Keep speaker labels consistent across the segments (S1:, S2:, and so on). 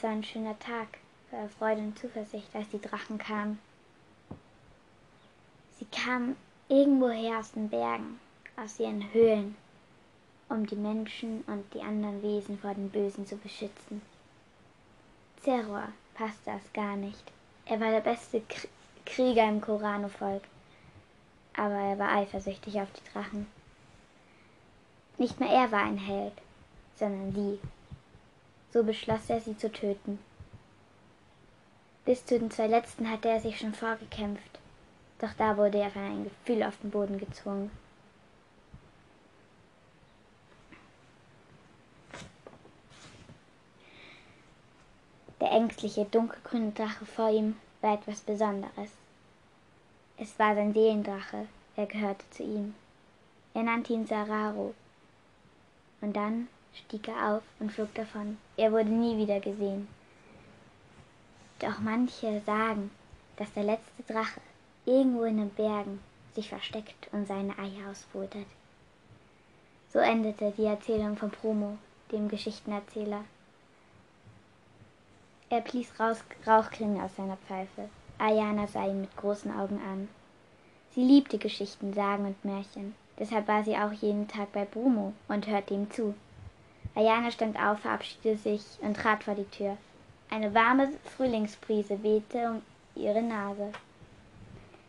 S1: Es war ein schöner Tag voller Freude und Zuversicht, als die Drachen kamen. Sie kamen irgendwoher aus den Bergen, aus ihren Höhlen, um die Menschen und die anderen Wesen vor den Bösen zu beschützen. Zeror passte das gar nicht. Er war der beste Krieger im Korano-Volk, aber er war eifersüchtig auf die Drachen. Nicht mehr er war ein Held, sondern sie. So beschloss er, sie zu töten. Bis zu den zwei letzten hatte er sich schon vorgekämpft, doch da wurde er von einem Gefühl auf den Boden gezwungen. Der ängstliche, dunkelgrüne Drache vor ihm war etwas Besonderes. Es war sein Seelendrache, er gehörte zu ihm. Er nannte ihn Sararo. Und dann stieg er auf und flog davon. Er wurde nie wieder gesehen. Doch manche sagen, dass der letzte Drache irgendwo in den Bergen sich versteckt und seine Eier ausbrütet. So endete die Erzählung von Promo, dem Geschichtenerzähler. Er blies Rauchklinge aus seiner Pfeife. Ayana sah ihn mit großen Augen an. Sie liebte Geschichten, Sagen und Märchen. Deshalb war sie auch jeden Tag bei Brumo und hörte ihm zu. Ayana stand auf, verabschiedete sich und trat vor die Tür. Eine warme Frühlingsbrise wehte um ihre Nase.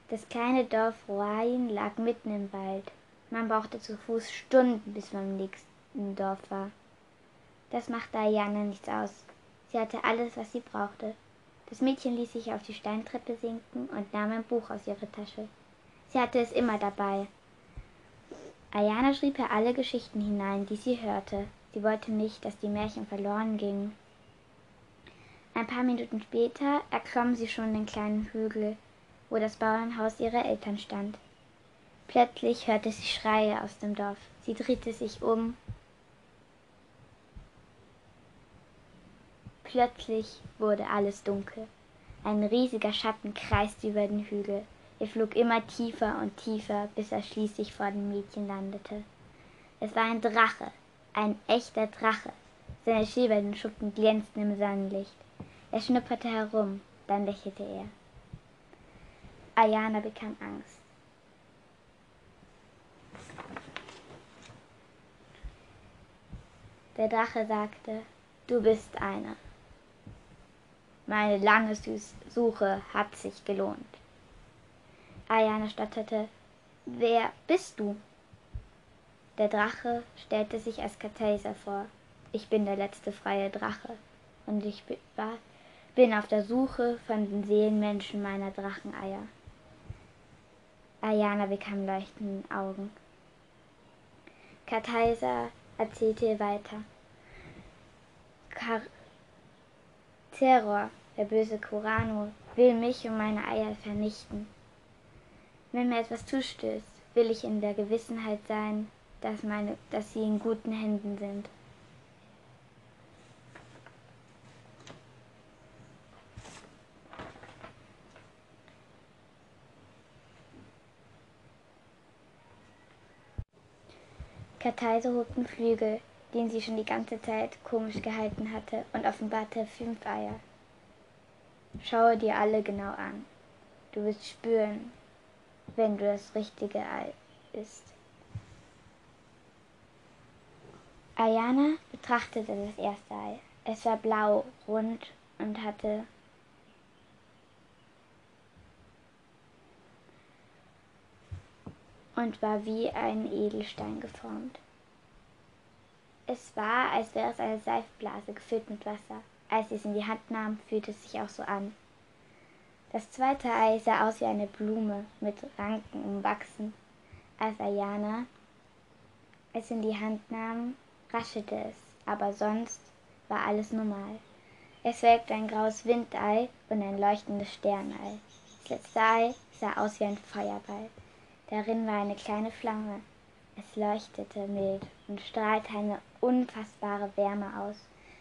S1: Das kleine Dorf Roain lag mitten im Wald. Man brauchte zu Fuß Stunden, bis man im nächsten Dorf war. Das machte Ayana nichts aus. Sie hatte alles, was sie brauchte. Das Mädchen ließ sich auf die Steintreppe sinken und nahm ein Buch aus ihrer Tasche. Sie hatte es immer dabei. Ayana schrieb ihr alle Geschichten hinein, die sie hörte, Sie wollte nicht, dass die Märchen verloren gingen. Ein paar Minuten später erklomm sie schon den kleinen Hügel, wo das Bauernhaus ihrer Eltern stand. Plötzlich hörte sie Schreie aus dem Dorf. Sie drehte sich um. Plötzlich wurde alles dunkel. Ein riesiger Schatten kreiste über den Hügel. Er flog immer tiefer und tiefer, bis er schließlich vor dem Mädchen landete. Es war ein Drache, ein echter Drache. Seine silbernen Schuppen glänzten im Sonnenlicht. Er schnupperte herum, dann lächelte er. Ayana bekam Angst. Der Drache sagte, du bist einer. Meine lange Suche hat sich gelohnt. Ayana stotterte, wer bist du? Der Drache stellte sich als Kartäuser vor. Ich bin der letzte freie Drache und ich bin auf der Suche von den Seelenmenschen meiner Dracheneier. Ayana bekam leuchtende Augen. Kartäuser erzählte weiter. Kar Terror, der böse Kurano, will mich und meine Eier vernichten. Wenn mir etwas zustößt, will ich in der Gewissenheit sein, dass, meine, dass sie in guten Händen sind. Karteise hob den Flügel, den sie schon die ganze Zeit komisch gehalten hatte, und offenbarte fünf Eier. Schaue dir alle genau an. Du wirst spüren, wenn du das richtige Ei isst. Ayana betrachtete das erste Ei. Es war blau, rund und hatte und war wie ein Edelstein geformt. Es war, als wäre es eine Seifblase gefüllt mit Wasser. Als sie es in die Hand nahm, fühlte es sich auch so an. Das zweite Ei sah aus wie eine Blume mit Ranken umwachsen. Als Ayana es in die Hand nahm, raschelte es, aber sonst war alles normal. Es welkte ein graues Windei und ein leuchtendes Sternei. Das letzte Ei sah aus wie ein Feuerball. Darin war eine kleine Flamme. Es leuchtete mild und strahlte eine unfassbare Wärme aus.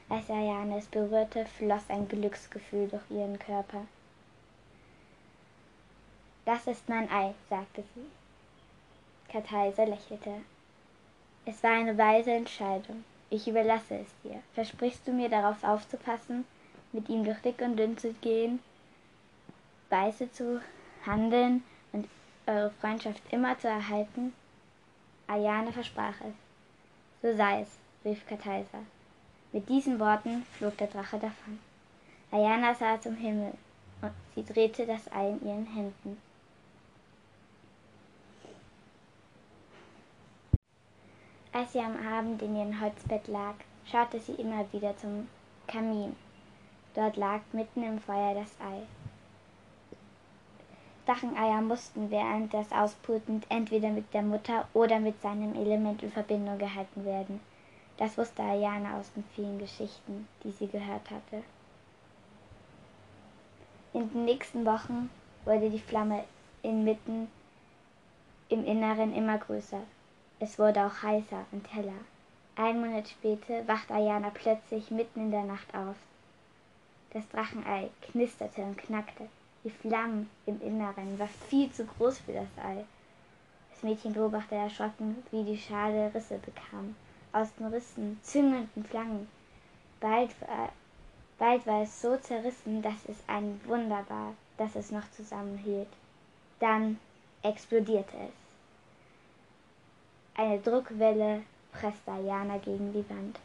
S1: Als Ariane es berührte, floss ein Glücksgefühl durch ihren Körper. Das ist mein Ei, sagte sie. Karteiser lächelte. Es war eine weise Entscheidung. Ich überlasse es dir. Versprichst du mir darauf aufzupassen, mit ihm durch dick und dünn zu gehen, weise zu handeln und eure Freundschaft immer zu erhalten? Ayane versprach es. So sei es, rief Kataisa. Mit diesen Worten flog der Drache davon. Ayana sah zum Himmel und sie drehte das Ei in ihren Händen. Als sie am Abend in ihrem Holzbett lag, schaute sie immer wieder zum Kamin. Dort lag mitten im Feuer das Ei. Dracheneier mussten während des Ausputens entweder mit der Mutter oder mit seinem Element in Verbindung gehalten werden. Das wusste Ayana aus den vielen Geschichten, die sie gehört hatte. In den nächsten Wochen wurde die Flamme inmitten im Inneren immer größer. Es wurde auch heißer und heller. Ein Monat später wachte Ayana plötzlich mitten in der Nacht auf. Das Drachenei knisterte und knackte. Die Flammen im Inneren war viel zu groß für das Ei. Das Mädchen beobachtete erschrocken, wie die Schale Risse bekam. Aus den Rissen züngelnden Flammen. Bald war, bald war es so zerrissen, dass es ein Wunder war, dass es noch zusammenhielt. Dann explodierte es. Eine Druckwelle presste Ayana gegen die Wand.